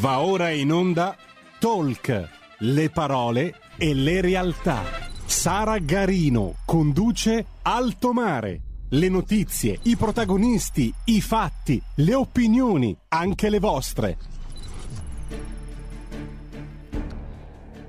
Va ora in onda Talk, le parole e le realtà. Sara Garino conduce Alto Mare. Le notizie, i protagonisti, i fatti, le opinioni, anche le vostre.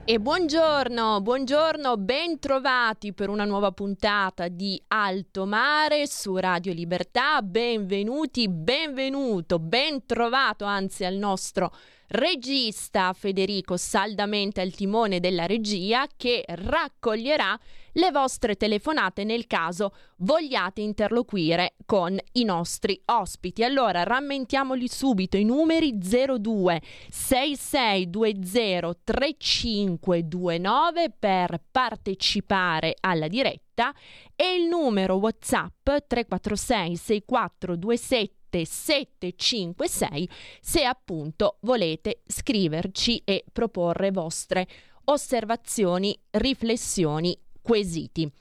E buongiorno, buongiorno, ben trovati per una nuova puntata di Alto Mare su Radio Libertà. Benvenuti, benvenuto, ben trovato anzi al nostro regista Federico saldamente al timone della regia che raccoglierà le vostre telefonate nel caso vogliate interloquire con i nostri ospiti. Allora rammentiamoli subito i numeri 02 6620 3529 per partecipare alla diretta e il numero WhatsApp 346 6427 756 se appunto volete scriverci e proporre vostre osservazioni, riflessioni, quesiti.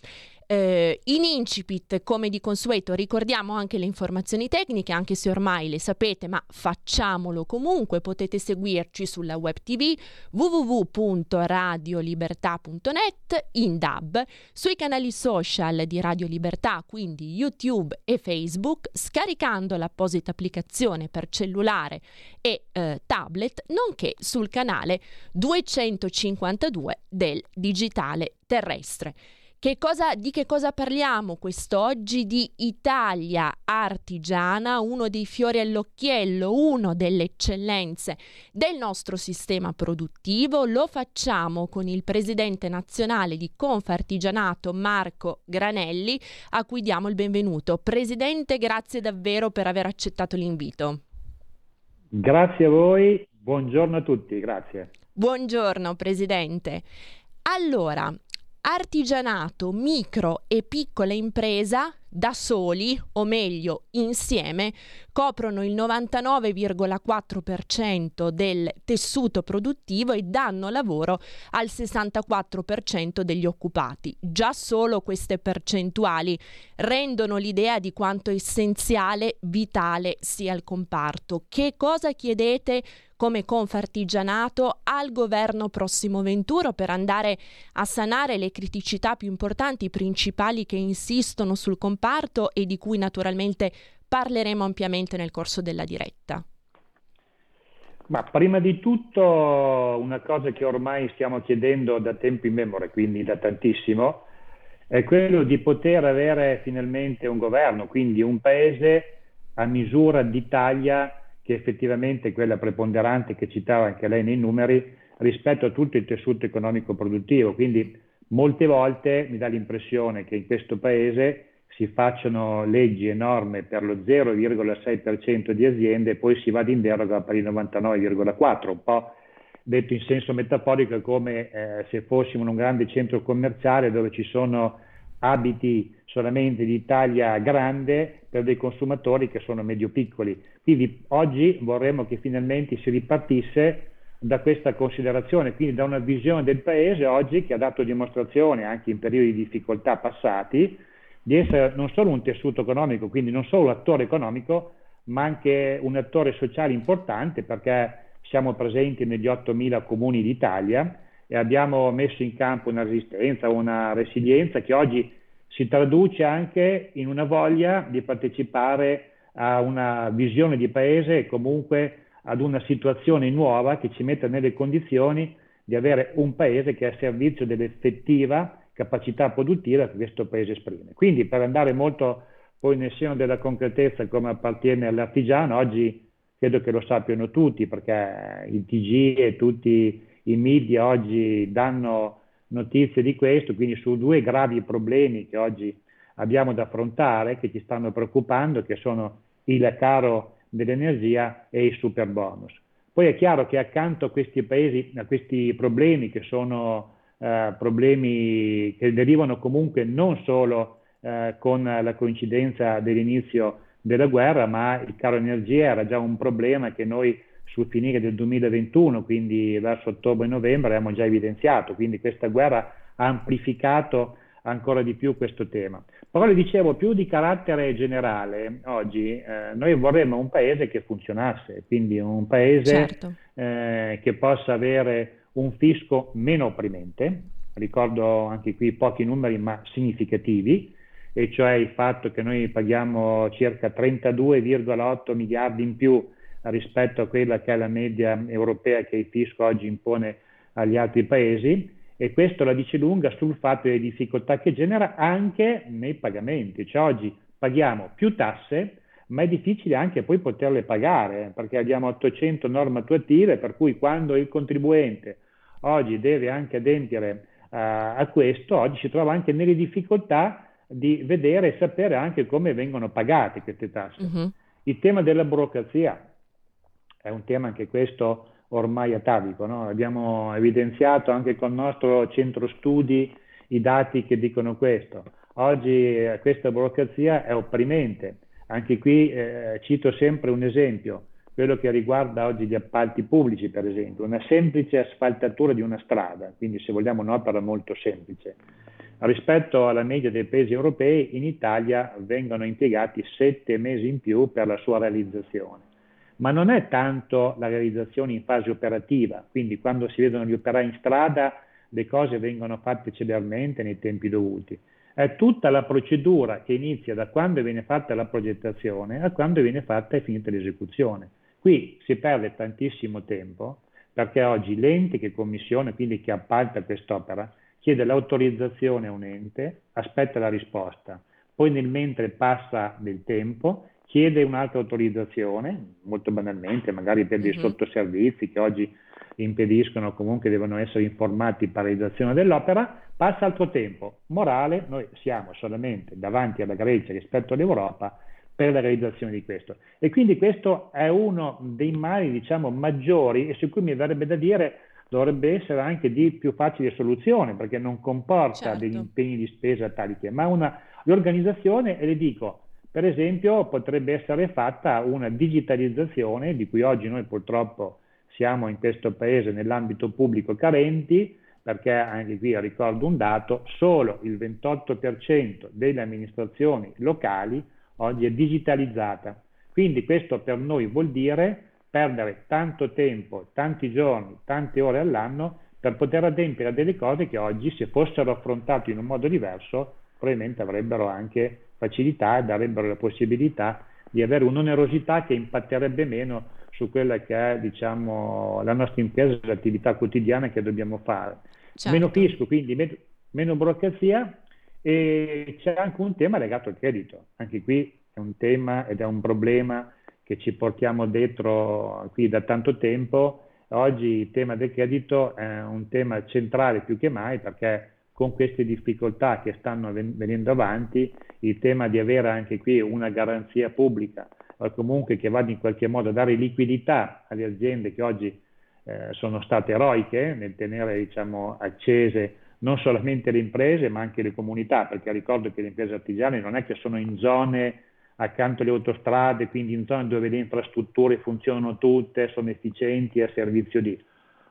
Eh, in incipit, come di consueto, ricordiamo anche le informazioni tecniche, anche se ormai le sapete, ma facciamolo comunque. Potete seguirci sulla web tv www.radiolibertà.net in DAB, sui canali social di Radio Libertà, quindi YouTube e Facebook, scaricando l'apposita applicazione per cellulare e eh, tablet, nonché sul canale 252 del digitale terrestre. Che cosa, di che cosa parliamo quest'oggi? Di Italia artigiana, uno dei fiori all'occhiello, uno delle eccellenze del nostro sistema produttivo. Lo facciamo con il presidente nazionale di Confartigianato Marco Granelli, a cui diamo il benvenuto. Presidente, grazie davvero per aver accettato l'invito. Grazie a voi, buongiorno a tutti, grazie. Buongiorno Presidente. Allora, artigianato, micro e piccola impresa da soli, o meglio insieme, coprono il 99,4% del tessuto produttivo e danno lavoro al 64% degli occupati. Già solo queste percentuali rendono l'idea di quanto essenziale, vitale sia il comparto. Che cosa chiedete come Confartigianato al governo prossimo venturo per andare a sanare le criticità più importanti, principali che insistono sul comparto e di cui naturalmente parleremo ampiamente nel corso della diretta. Ma prima di tutto una cosa che ormai stiamo chiedendo da tempo in memoria, quindi da tantissimo, è quello di poter avere finalmente un governo, quindi un paese a misura d'Italia che effettivamente è quella preponderante che citava anche lei nei numeri rispetto a tutto il tessuto economico produttivo. Quindi molte volte mi dà l'impressione che in questo paese si facciano leggi e norme per lo 0,6% di aziende e poi si vada in deroga per il 99,4%, un po' detto in senso metaforico come eh, se fossimo in un grande centro commerciale dove ci sono abiti solamente di taglia grande per dei consumatori che sono medio-piccoli. Quindi oggi vorremmo che finalmente si ripartisse da questa considerazione, quindi da una visione del Paese oggi che ha dato dimostrazione anche in periodi di difficoltà passati di essere non solo un tessuto economico, quindi non solo attore economico, ma anche un attore sociale importante perché siamo presenti negli 8.000 comuni d'Italia e abbiamo messo in campo una resistenza, una resilienza che oggi si traduce anche in una voglia di partecipare a una visione di paese e comunque ad una situazione nuova che ci metta nelle condizioni di avere un paese che è a servizio dell'effettiva capacità produttiva che questo paese esprime. Quindi per andare molto poi nel seno della concretezza come appartiene all'artigiano, oggi credo che lo sappiano tutti perché il TG e tutti i media oggi danno notizie di questo, quindi su due gravi problemi che oggi abbiamo da affrontare, che ci stanno preoccupando, che sono il caro dell'energia e il super bonus. Poi è chiaro che accanto a questi, paesi, a questi problemi, che sono eh, problemi che derivano comunque non solo eh, con la coincidenza dell'inizio della guerra, ma il caro energia era già un problema che noi sul finire del 2021, quindi verso ottobre-novembre, abbiamo già evidenziato. Quindi questa guerra ha amplificato ancora di più questo tema. Però le dicevo, più di carattere generale, oggi eh, noi vorremmo un paese che funzionasse, quindi un paese certo. eh, che possa avere un fisco meno opprimente, ricordo anche qui pochi numeri ma significativi, e cioè il fatto che noi paghiamo circa 32,8 miliardi in più rispetto a quella che è la media europea che il fisco oggi impone agli altri paesi e questo la dice lunga sul fatto delle difficoltà che genera anche nei pagamenti, cioè oggi paghiamo più tasse ma è difficile anche poi poterle pagare perché abbiamo 800 norme attuative per cui quando il contribuente oggi deve anche adempiere uh, a questo, oggi si trova anche nelle difficoltà di vedere e sapere anche come vengono pagate queste tasse. Uh-huh. Il tema della burocrazia è un tema anche questo ormai atavico, no? abbiamo evidenziato anche con il nostro centro studi i dati che dicono questo. Oggi eh, questa burocrazia è opprimente, anche qui eh, cito sempre un esempio, quello che riguarda oggi gli appalti pubblici per esempio, una semplice asfaltatura di una strada, quindi se vogliamo un'opera molto semplice. Rispetto alla media dei paesi europei, in Italia vengono impiegati sette mesi in più per la sua realizzazione ma non è tanto la realizzazione in fase operativa, quindi quando si vedono gli operai in strada le cose vengono fatte celermente nei tempi dovuti. È tutta la procedura che inizia da quando viene fatta la progettazione a quando viene fatta e finita l'esecuzione. Qui si perde tantissimo tempo perché oggi l'ente che commissione, quindi che appalta quest'opera, chiede l'autorizzazione a un ente, aspetta la risposta, poi nel mentre passa del tempo chiede un'altra autorizzazione, molto banalmente, magari per dei uh-huh. sottoservizi che oggi impediscono comunque devono essere informati realizzazione dell'opera, passa altro tempo. Morale, noi siamo solamente davanti alla Grecia rispetto all'Europa per la realizzazione di questo. E quindi questo è uno dei mali, diciamo, maggiori e su cui mi verrebbe da dire dovrebbe essere anche di più facile soluzione perché non comporta certo. degli impegni di spesa tali che, ma una riorganizzazione e le dico, per esempio potrebbe essere fatta una digitalizzazione di cui oggi noi purtroppo siamo in questo paese nell'ambito pubblico carenti, perché anche qui ricordo un dato, solo il 28% delle amministrazioni locali oggi è digitalizzata. Quindi questo per noi vuol dire perdere tanto tempo, tanti giorni, tante ore all'anno per poter adempiere a delle cose che oggi se fossero affrontate in un modo diverso probabilmente avrebbero anche facilità e darebbero la possibilità di avere un'onerosità che impatterebbe meno su quella che è diciamo, la nostra impresa e l'attività quotidiana che dobbiamo fare. Certo. Meno fisco, quindi meno, meno burocrazia e c'è anche un tema legato al credito. Anche qui è un tema ed è un problema che ci portiamo dietro qui da tanto tempo. Oggi il tema del credito è un tema centrale più che mai perché con queste difficoltà che stanno venendo avanti, il tema di avere anche qui una garanzia pubblica o comunque che vada in qualche modo a dare liquidità alle aziende che oggi eh, sono state eroiche nel tenere diciamo, accese non solamente le imprese ma anche le comunità, perché ricordo che le imprese artigiane non è che sono in zone accanto alle autostrade, quindi in zone dove le infrastrutture funzionano tutte, sono efficienti a servizio di.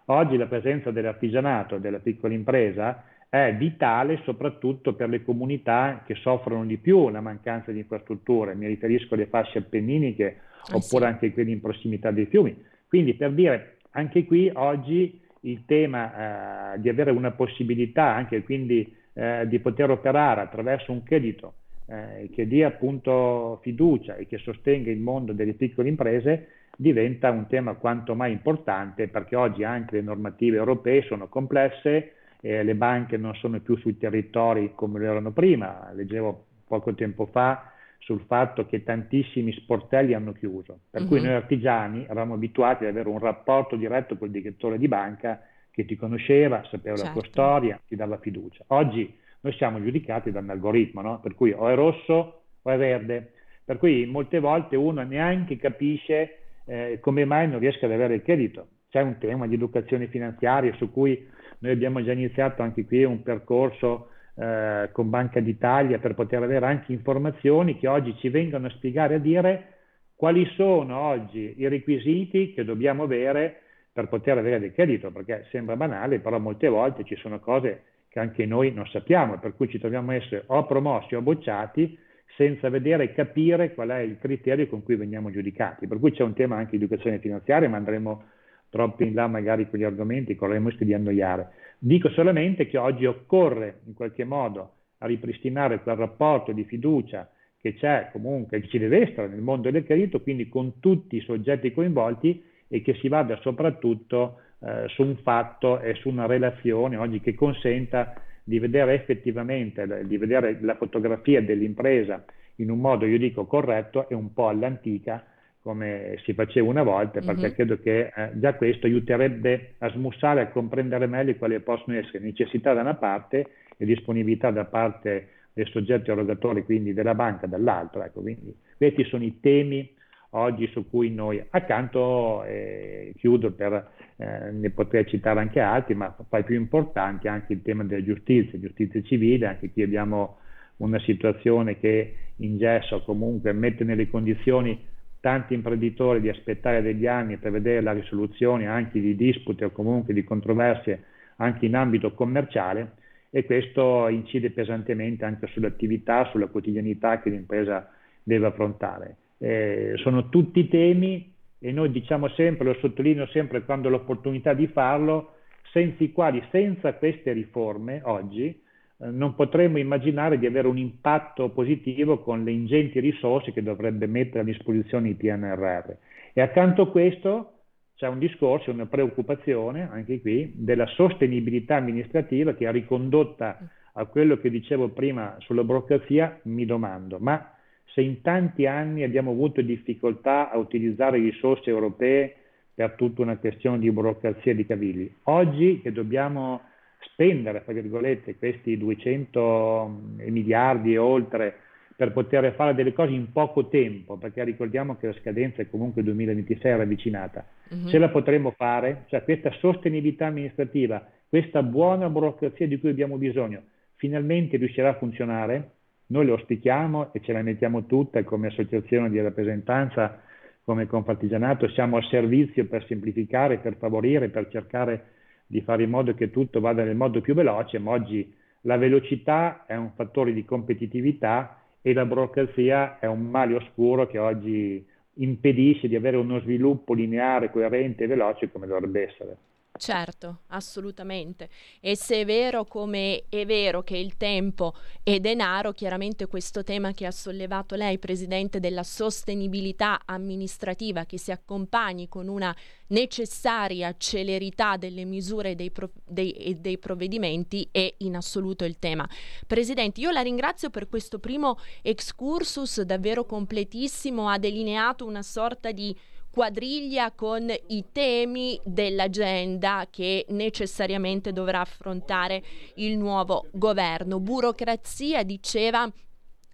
Oggi la presenza dell'artigianato, della piccola impresa, è vitale soprattutto per le comunità che soffrono di più la mancanza di infrastrutture, mi riferisco alle fasce appenniniche eh oppure sì. anche quelle in prossimità dei fiumi. Quindi per dire, anche qui oggi il tema eh, di avere una possibilità anche quindi eh, di poter operare attraverso un credito eh, che dia appunto fiducia e che sostenga il mondo delle piccole imprese diventa un tema quanto mai importante perché oggi anche le normative europee sono complesse, eh, le banche non sono più sui territori come lo erano prima, leggevo poco tempo fa sul fatto che tantissimi sportelli hanno chiuso, per uh-huh. cui mhm. noi artigiani eravamo abituati ad avere un rapporto diretto col direttore di banca che ti conosceva, sapeva certo. la tua certo. storia, ti dava fiducia. Oggi noi siamo giudicati da un algoritmo, no? per cui o è rosso o è verde, per cui molte volte uno neanche capisce eh, come mai non riesca ad avere il credito. C'è un tema di educazione finanziaria su cui noi abbiamo già iniziato anche qui un percorso eh, con Banca d'Italia per poter avere anche informazioni che oggi ci vengono a spiegare, a dire quali sono oggi i requisiti che dobbiamo avere per poter avere del credito, perché sembra banale, però molte volte ci sono cose che anche noi non sappiamo, per cui ci troviamo a essere o promossi o bocciati senza vedere e capire qual è il criterio con cui veniamo giudicati. Per cui c'è un tema anche di educazione finanziaria, ma andremo troppo in là magari con gli argomenti, correremo il rischio di annoiare. Dico solamente che oggi occorre in qualche modo ripristinare quel rapporto di fiducia che c'è comunque, che ci deve essere nel mondo del credito, quindi con tutti i soggetti coinvolti e che si vada soprattutto eh, su un fatto e su una relazione oggi che consenta di vedere effettivamente, di vedere la fotografia dell'impresa in un modo, io dico, corretto e un po' all'antica, come si faceva una volta, perché mm-hmm. credo che eh, già questo aiuterebbe a smussare, a comprendere meglio quali possono essere necessità da una parte e disponibilità da parte del soggetto erogatore, quindi della banca dall'altra. Ecco, quindi questi sono i temi oggi su cui noi, accanto, eh, chiudo per, eh, ne potrei citare anche altri, ma poi più importanti anche il tema della giustizia, giustizia civile, anche qui abbiamo una situazione che in gesso comunque mette nelle condizioni tanti imprenditori di aspettare degli anni per vedere la risoluzione anche di dispute o comunque di controversie anche in ambito commerciale e questo incide pesantemente anche sull'attività, sulla quotidianità che l'impresa deve affrontare. Eh, sono tutti temi e noi diciamo sempre, lo sottolineo sempre quando ho l'opportunità di farlo, senza i quali, senza queste riforme oggi, non potremmo immaginare di avere un impatto positivo con le ingenti risorse che dovrebbe mettere a disposizione il PNRR. E accanto a questo c'è un discorso, una preoccupazione, anche qui, della sostenibilità amministrativa che ha ricondotta a quello che dicevo prima sulla burocrazia, mi domando, ma se in tanti anni abbiamo avuto difficoltà a utilizzare risorse europee per tutta una questione di burocrazia e di cavilli, oggi che dobbiamo spendere, tra virgolette, questi 200 miliardi e oltre per poter fare delle cose in poco tempo, perché ricordiamo che la scadenza è comunque 2026 ravvicinata. Uh-huh. Ce la potremo fare? Cioè questa sostenibilità amministrativa, questa buona burocrazia di cui abbiamo bisogno, finalmente riuscirà a funzionare? Noi lo auspichiamo e ce la mettiamo tutta come associazione di rappresentanza, come Confartigianato, siamo a servizio per semplificare, per favorire, per cercare di fare in modo che tutto vada nel modo più veloce, ma oggi la velocità è un fattore di competitività e la burocrazia è un male oscuro che oggi impedisce di avere uno sviluppo lineare, coerente e veloce come dovrebbe essere. Certo, assolutamente. E se è vero come è vero che il tempo è denaro, chiaramente questo tema che ha sollevato lei, Presidente, della sostenibilità amministrativa che si accompagni con una necessaria celerità delle misure e dei, pro- dei, dei provvedimenti è in assoluto il tema. Presidente, io la ringrazio per questo primo excursus davvero completissimo, ha delineato una sorta di quadriglia con i temi dell'agenda che necessariamente dovrà affrontare il nuovo governo. Burocrazia, diceva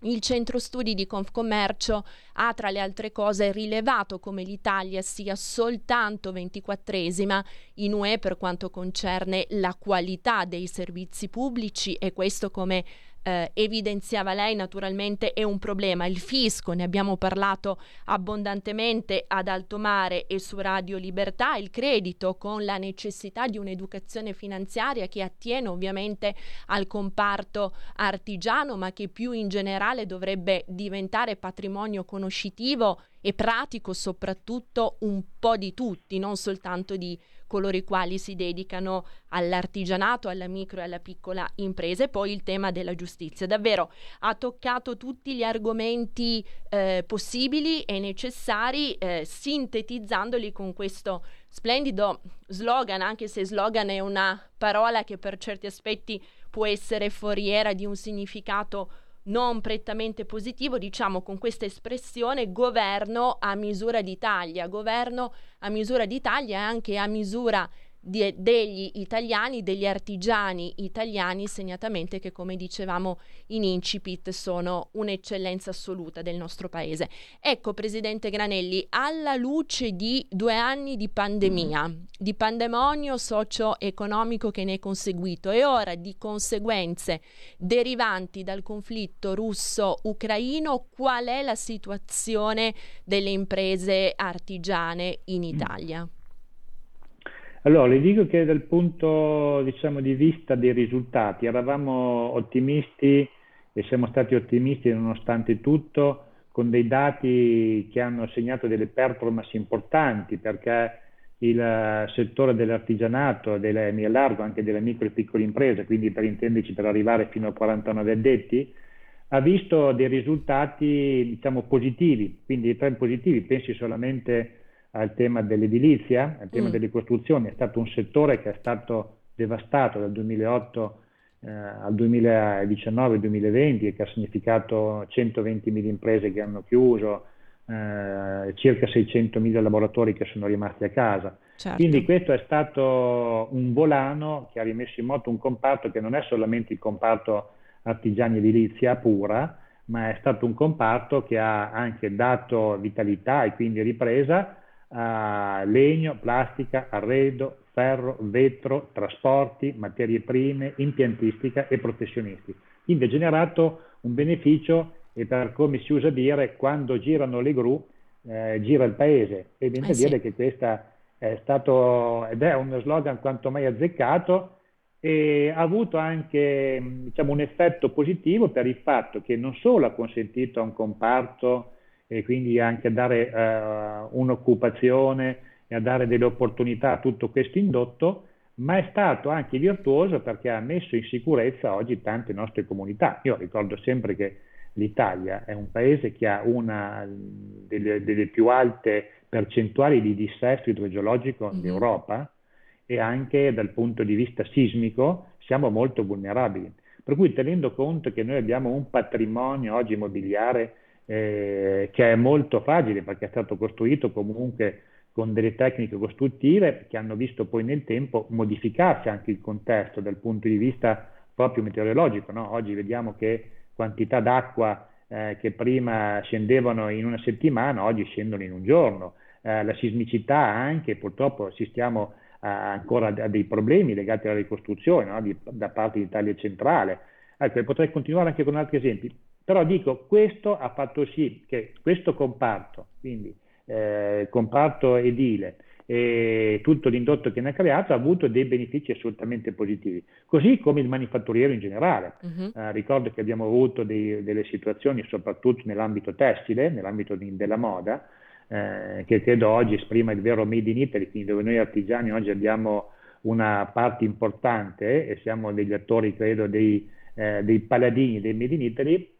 il centro studi di Confcommercio ha tra le altre cose rilevato come l'Italia sia soltanto 24esima in UE per quanto concerne la qualità dei servizi pubblici e questo come eh, evidenziava lei naturalmente è un problema. Il fisco, ne abbiamo parlato abbondantemente ad alto mare e su Radio Libertà, il credito con la necessità di un'educazione finanziaria che attiene ovviamente al comparto artigiano, ma che più in generale dovrebbe diventare patrimonio conoscitivo e pratico soprattutto un po' di tutti, non soltanto di coloro i quali si dedicano all'artigianato, alla micro e alla piccola impresa e poi il tema della giustizia. Davvero ha toccato tutti gli argomenti eh, possibili e necessari, eh, sintetizzandoli con questo splendido slogan, anche se slogan è una parola che per certi aspetti può essere foriera di un significato non prettamente positivo, diciamo con questa espressione governo a misura d'Italia, governo a misura d'Italia e anche a misura di, degli italiani, degli artigiani italiani, segnatamente che come dicevamo in incipit sono un'eccellenza assoluta del nostro paese. Ecco, Presidente Granelli, alla luce di due anni di pandemia, di pandemonio socio-economico che ne è conseguito e ora di conseguenze derivanti dal conflitto russo-ucraino, qual è la situazione delle imprese artigiane in Italia? Allora, le dico che dal punto diciamo, di vista dei risultati eravamo ottimisti e siamo stati ottimisti nonostante tutto con dei dati che hanno segnato delle performance importanti perché il settore dell'artigianato, delle, mi allargo anche delle micro e piccole imprese, quindi per intenderci per arrivare fino a 49 addetti, ha visto dei risultati diciamo positivi, quindi dei trend positivi, pensi solamente al tema dell'edilizia, al tema mm. delle costruzioni, è stato un settore che è stato devastato dal 2008 eh, al 2019-2020 e che ha significato 120.000 imprese che hanno chiuso, eh, circa 600.000 lavoratori che sono rimasti a casa. Certo. Quindi questo è stato un volano che ha rimesso in moto un comparto che non è solamente il comparto artigiani edilizia pura, ma è stato un comparto che ha anche dato vitalità e quindi ripresa a legno, plastica, arredo, ferro, vetro, trasporti, materie prime, impiantistica e professionisti. Quindi ha generato un beneficio e per come si usa dire, quando girano le gru, eh, gira il paese. E viene eh, a dire sì. che questo è stato ed è uno slogan quanto mai azzeccato e ha avuto anche diciamo, un effetto positivo per il fatto che non solo ha consentito a un comparto e quindi anche a dare uh, un'occupazione e a dare delle opportunità a tutto questo indotto, ma è stato anche virtuoso perché ha messo in sicurezza oggi tante nostre comunità. Io ricordo sempre che l'Italia è un paese che ha una delle, delle più alte percentuali di dissesto idrogeologico mm-hmm. d'Europa e anche dal punto di vista sismico siamo molto vulnerabili. Per cui tenendo conto che noi abbiamo un patrimonio oggi immobiliare eh, che è molto fragile perché è stato costruito comunque con delle tecniche costruttive che hanno visto poi nel tempo modificarsi anche il contesto dal punto di vista proprio meteorologico. No? Oggi vediamo che quantità d'acqua eh, che prima scendevano in una settimana, oggi scendono in un giorno. Eh, la sismicità anche, purtroppo assistiamo a, ancora a dei problemi legati alla ricostruzione no? di, da parte dell'Italia centrale. Ecco, potrei continuare anche con altri esempi, però dico, questo ha fatto sì che questo comparto, quindi eh, comparto edile, e tutto l'indotto che ne ha creato ha avuto dei benefici assolutamente positivi, così come il manifatturiero in generale. Uh-huh. Eh, ricordo che abbiamo avuto dei, delle situazioni soprattutto nell'ambito tessile, nell'ambito di, della moda, eh, che credo oggi esprima il vero Made in Italy, quindi dove noi artigiani oggi abbiamo una parte importante e siamo degli attori, credo, dei, eh, dei paladini del Made in Italy,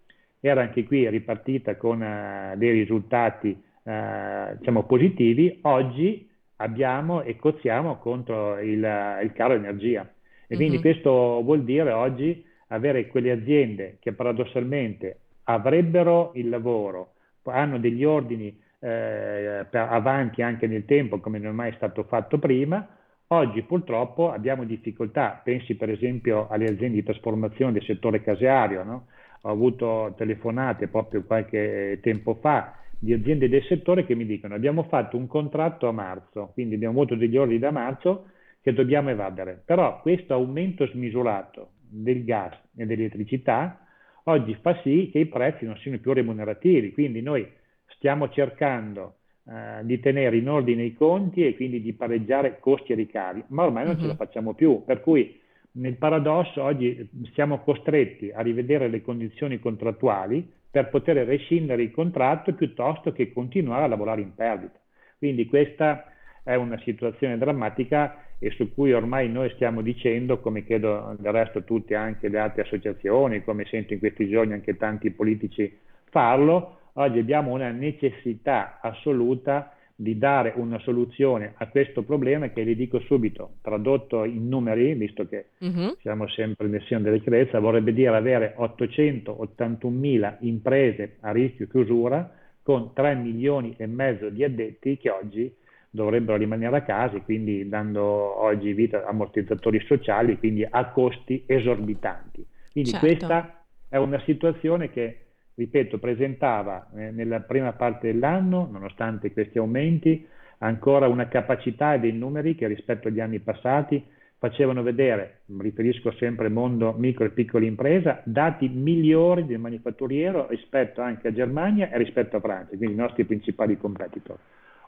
era anche qui ripartita con uh, dei risultati uh, diciamo, positivi. Oggi abbiamo e cozziamo contro il, il caro energia. E quindi mm-hmm. questo vuol dire oggi avere quelle aziende che paradossalmente avrebbero il lavoro, hanno degli ordini eh, avanti anche nel tempo come non è mai stato fatto prima, oggi purtroppo abbiamo difficoltà, pensi per esempio alle aziende di trasformazione del settore caseario, no? Ho avuto telefonate proprio qualche tempo fa di aziende del settore che mi dicono abbiamo fatto un contratto a marzo, quindi abbiamo avuto degli ordini da marzo che dobbiamo evadere, però questo aumento smisurato del gas e dell'elettricità oggi fa sì che i prezzi non siano più remunerativi, quindi noi stiamo cercando eh, di tenere in ordine i conti e quindi di pareggiare costi e ricavi, ma ormai non uh-huh. ce la mhm. facciamo più, per cui nel paradosso oggi siamo costretti a rivedere le condizioni contrattuali per poter rescindere il contratto piuttosto che continuare a lavorare in perdita. Quindi questa è una situazione drammatica e su cui ormai noi stiamo dicendo, come credo del resto tutti anche le altre associazioni, come sento in questi giorni anche tanti politici farlo, oggi abbiamo una necessità assoluta di dare una soluzione a questo problema che vi dico subito, tradotto in numeri, visto che uh-huh. siamo sempre nel segno della chiarezza, vorrebbe dire avere 881 mila imprese a rischio chiusura con 3 milioni e mezzo di addetti che oggi dovrebbero rimanere a casa, quindi dando oggi vita a ammortizzatori sociali, quindi a costi esorbitanti. Quindi certo. questa è una situazione che ripeto, presentava eh, nella prima parte dell'anno, nonostante questi aumenti, ancora una capacità e dei numeri che rispetto agli anni passati facevano vedere, mi riferisco sempre al mondo micro e piccola impresa, dati migliori del manifatturiero rispetto anche a Germania e rispetto a Francia, quindi i nostri principali competitor.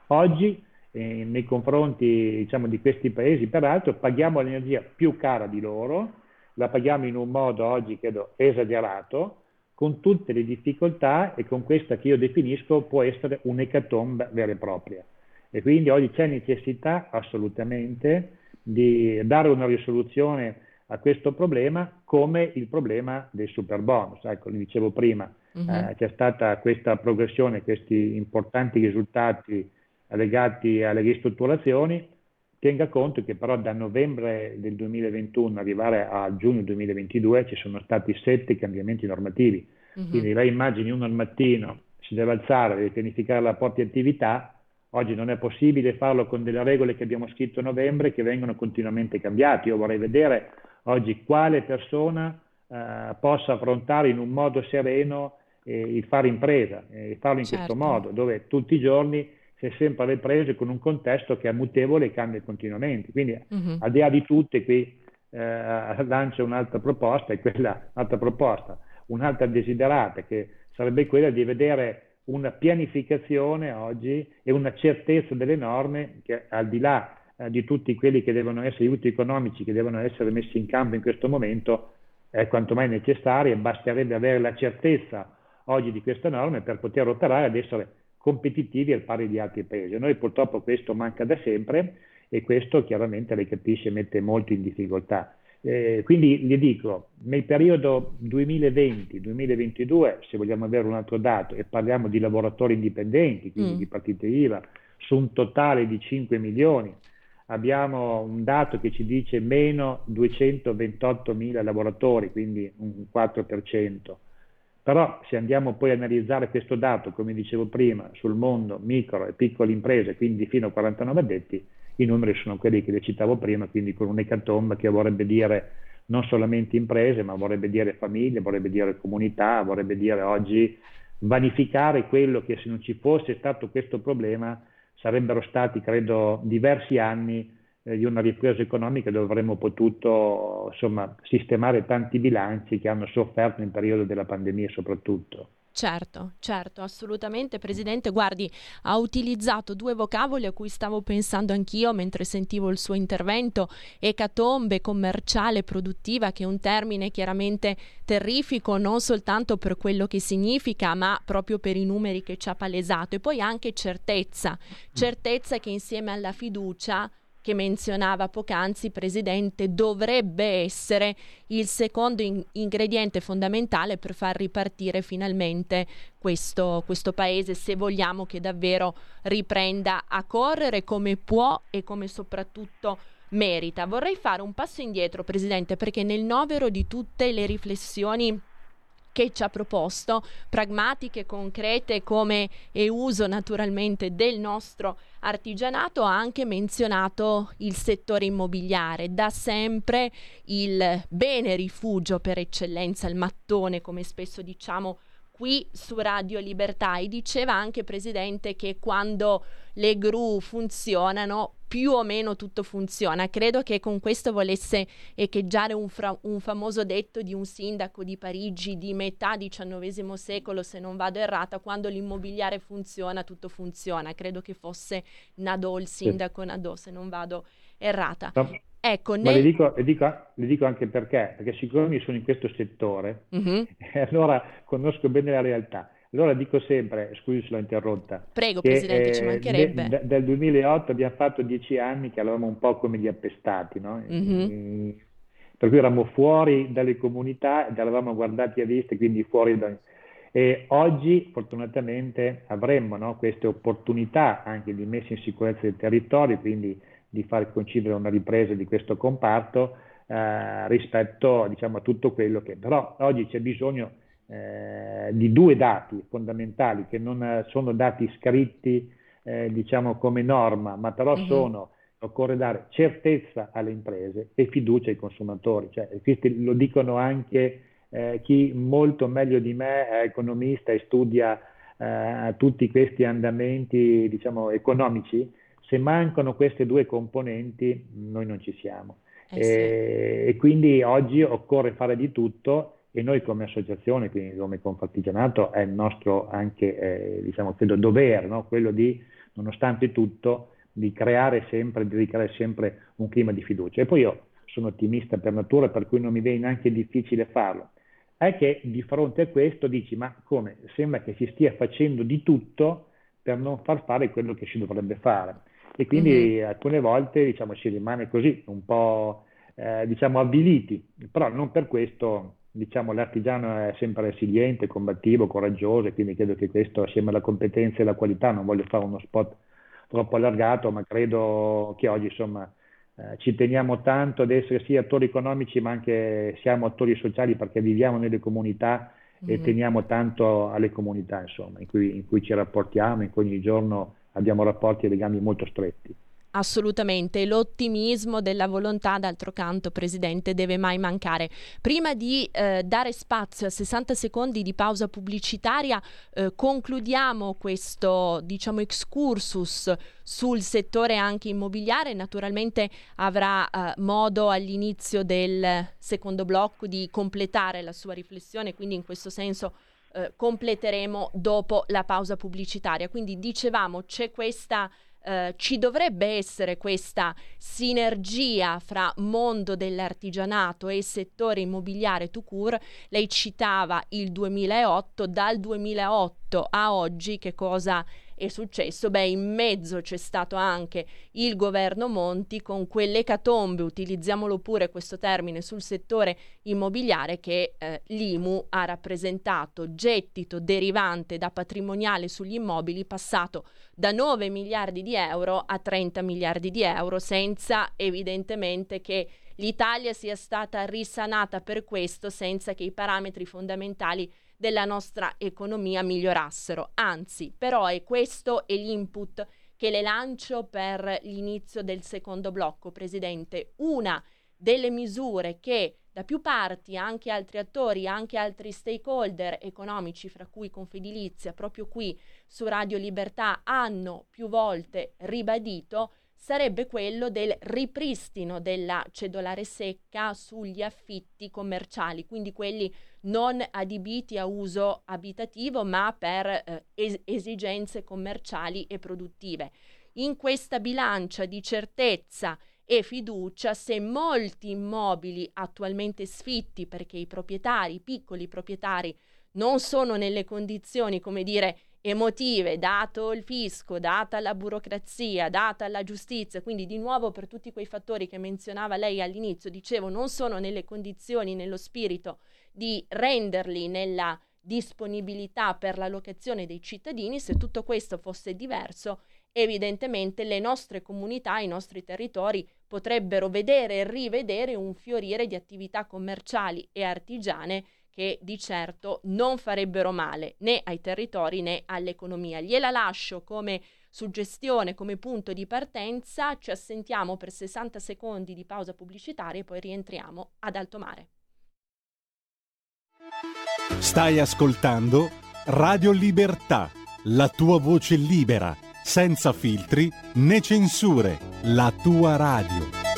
Oggi eh, nei confronti diciamo, di questi paesi, peraltro paghiamo l'energia più cara di loro, la paghiamo in un modo oggi credo esagerato, con tutte le difficoltà e con questa che io definisco può essere un'ecatombe vera e propria. E quindi oggi c'è necessità assolutamente di dare una risoluzione a questo problema come il problema del super bonus. Ecco, lo dicevo prima, uh-huh. eh, c'è stata questa progressione, questi importanti risultati legati alle ristrutturazioni, tenga conto che però da novembre del 2021 arrivare a giugno 2022 ci sono stati sette cambiamenti normativi. Uh-huh. Quindi lei immagini uno al mattino si deve alzare, deve pianificare la propria attività, oggi non è possibile farlo con delle regole che abbiamo scritto a novembre che vengono continuamente cambiate. Io vorrei vedere oggi quale persona eh, possa affrontare in un modo sereno eh, il fare impresa, e eh, farlo in certo. questo modo, dove tutti i giorni si è sempre alle prese con un contesto che è mutevole e cambia continuamente. Quindi, uh-huh. al di là di tutte, qui eh, lancia un'altra proposta, e quella, un'altra proposta, un'altra desiderata, che sarebbe quella di vedere una pianificazione oggi e una certezza delle norme che al di là eh, di tutti quelli che devono essere aiuti economici che devono essere messi in campo in questo momento è quanto mai necessaria e basterebbe avere la certezza oggi di queste norme per poter operare ad essere competitivi al pari di altri paesi. A noi purtroppo questo manca da sempre e questo chiaramente lei capisce mette molto in difficoltà. Eh, quindi gli dico, nel periodo 2020-2022, se vogliamo avere un altro dato, e parliamo di lavoratori indipendenti, quindi mm. di partite IVA, su un totale di 5 milioni, abbiamo un dato che ci dice meno 228 mila lavoratori, quindi un 4%. Però se andiamo poi a analizzare questo dato, come dicevo prima, sul mondo micro e piccole imprese, quindi fino a 49 addetti, i numeri sono quelli che le citavo prima, quindi con un'ecatombe che vorrebbe dire non solamente imprese, ma vorrebbe dire famiglie, vorrebbe dire comunità, vorrebbe dire oggi vanificare quello che se non ci fosse stato questo problema sarebbero stati, credo, diversi anni di una ripresa economica dove avremmo potuto insomma, sistemare tanti bilanci che hanno sofferto nel periodo della pandemia soprattutto. Certo, certo, assolutamente. Presidente, guardi, ha utilizzato due vocaboli a cui stavo pensando anch'io mentre sentivo il suo intervento, ecatombe commerciale produttiva, che è un termine chiaramente terrifico non soltanto per quello che significa, ma proprio per i numeri che ci ha palesato, e poi anche certezza, certezza che insieme alla fiducia che menzionava poc'anzi, Presidente, dovrebbe essere il secondo in- ingrediente fondamentale per far ripartire finalmente questo, questo Paese, se vogliamo che davvero riprenda a correre come può e come soprattutto merita. Vorrei fare un passo indietro, Presidente, perché nel novero di tutte le riflessioni che ci ha proposto, pragmatiche, concrete come e uso naturalmente del nostro artigianato, ha anche menzionato il settore immobiliare, da sempre il bene rifugio per eccellenza, il mattone come spesso diciamo qui su Radio Libertà e diceva anche Presidente che quando le gru funzionano più o meno tutto funziona. Credo che con questo volesse echeggiare un, fra- un, famoso detto di un sindaco di Parigi di metà XIX secolo, se non vado errata, quando l'immobiliare funziona, tutto funziona. Credo che fosse Nadò il sindaco sì. Nadò, se non vado errata. No. Ecco, nel... Ma le dico, le, dico, le dico, anche perché, perché siccome io sono in questo settore, mm-hmm. e allora conosco bene la realtà. Allora dico sempre, scusi se l'ho interrotta. Prego, che, Presidente, eh, ci mancherebbe. De, dal 2008 abbiamo fatto dieci anni che eravamo un po' come gli appestati, no? Mm-hmm. per cui eravamo fuori dalle comunità ed eravamo guardati a vista, quindi fuori da... E oggi fortunatamente avremmo no, queste opportunità anche di messa in sicurezza del territorio, quindi di far coincidere una ripresa di questo comparto eh, rispetto diciamo, a tutto quello che... Però oggi c'è bisogno eh, di due dati fondamentali che non sono dati scritti eh, diciamo come norma, ma però uh-huh. sono, occorre dare certezza alle imprese e fiducia ai consumatori. Cioè, questi lo dicono anche eh, chi molto meglio di me è economista e studia eh, tutti questi andamenti diciamo, economici. Se mancano queste due componenti noi non ci siamo. Eh sì. e, e quindi oggi occorre fare di tutto e noi come associazione, quindi come Confartigianato, è il nostro anche, eh, diciamo, credo, dovere, no? quello di, nonostante tutto, di creare sempre, di ricreare sempre un clima di fiducia. E poi io sono ottimista per natura, per cui non mi viene neanche difficile farlo. È che di fronte a questo dici, ma come? Sembra che si stia facendo di tutto per non far fare quello che si dovrebbe fare. E quindi mm-hmm. alcune volte diciamo, si rimane così, un po' eh, diciamo, avviliti, però non per questo diciamo, l'artigiano è sempre resiliente, combattivo, coraggioso e quindi credo che questo assieme alla competenza e alla qualità, non voglio fare uno spot troppo allargato, ma credo che oggi insomma eh, ci teniamo tanto ad essere sì attori economici ma anche siamo attori sociali perché viviamo nelle comunità mm-hmm. e teniamo tanto alle comunità insomma, in cui, in cui ci rapportiamo, in cui ogni giorno abbiamo rapporti e legami molto stretti. Assolutamente, l'ottimismo della volontà, d'altro canto, Presidente, deve mai mancare. Prima di eh, dare spazio a 60 secondi di pausa pubblicitaria, eh, concludiamo questo, diciamo, excursus sul settore anche immobiliare. Naturalmente avrà eh, modo all'inizio del secondo blocco di completare la sua riflessione, quindi in questo senso eh, completeremo dopo la pausa pubblicitaria. Quindi dicevamo c'è questa eh, ci dovrebbe essere questa sinergia fra mondo dell'artigianato e settore immobiliare to cure. Lei citava il 2008, dal 2008 a oggi che cosa è successo? Beh, in mezzo c'è stato anche il governo Monti con quell'ecatombe, utilizziamolo pure questo termine, sul settore immobiliare che eh, l'IMU ha rappresentato gettito derivante da patrimoniale sugli immobili passato da 9 miliardi di euro a 30 miliardi di euro, senza evidentemente che l'Italia sia stata risanata per questo, senza che i parametri fondamentali della nostra economia migliorassero. Anzi, però è questo è l'input che le lancio per l'inizio del secondo blocco, Presidente. Una delle misure che da più parti, anche altri attori, anche altri stakeholder economici, fra cui Confedilizia, proprio qui su Radio Libertà, hanno più volte ribadito, sarebbe quello del ripristino della cedolare secca sugli affitti commerciali, quindi quelli non adibiti a uso abitativo ma per eh, es- esigenze commerciali e produttive. In questa bilancia di certezza e fiducia, se molti immobili attualmente sfitti perché i proprietari, i piccoli proprietari, non sono nelle condizioni, come dire, emotive, dato il fisco, data la burocrazia, data la giustizia, quindi di nuovo per tutti quei fattori che menzionava lei all'inizio, dicevo, non sono nelle condizioni, nello spirito di renderli nella disponibilità per la locazione dei cittadini, se tutto questo fosse diverso, evidentemente le nostre comunità, i nostri territori potrebbero vedere e rivedere un fiorire di attività commerciali e artigiane che di certo non farebbero male né ai territori né all'economia. Gliela lascio come suggestione, come punto di partenza, ci assentiamo per 60 secondi di pausa pubblicitaria e poi rientriamo ad alto mare. Stai ascoltando Radio Libertà, la tua voce libera, senza filtri né censure, la tua radio.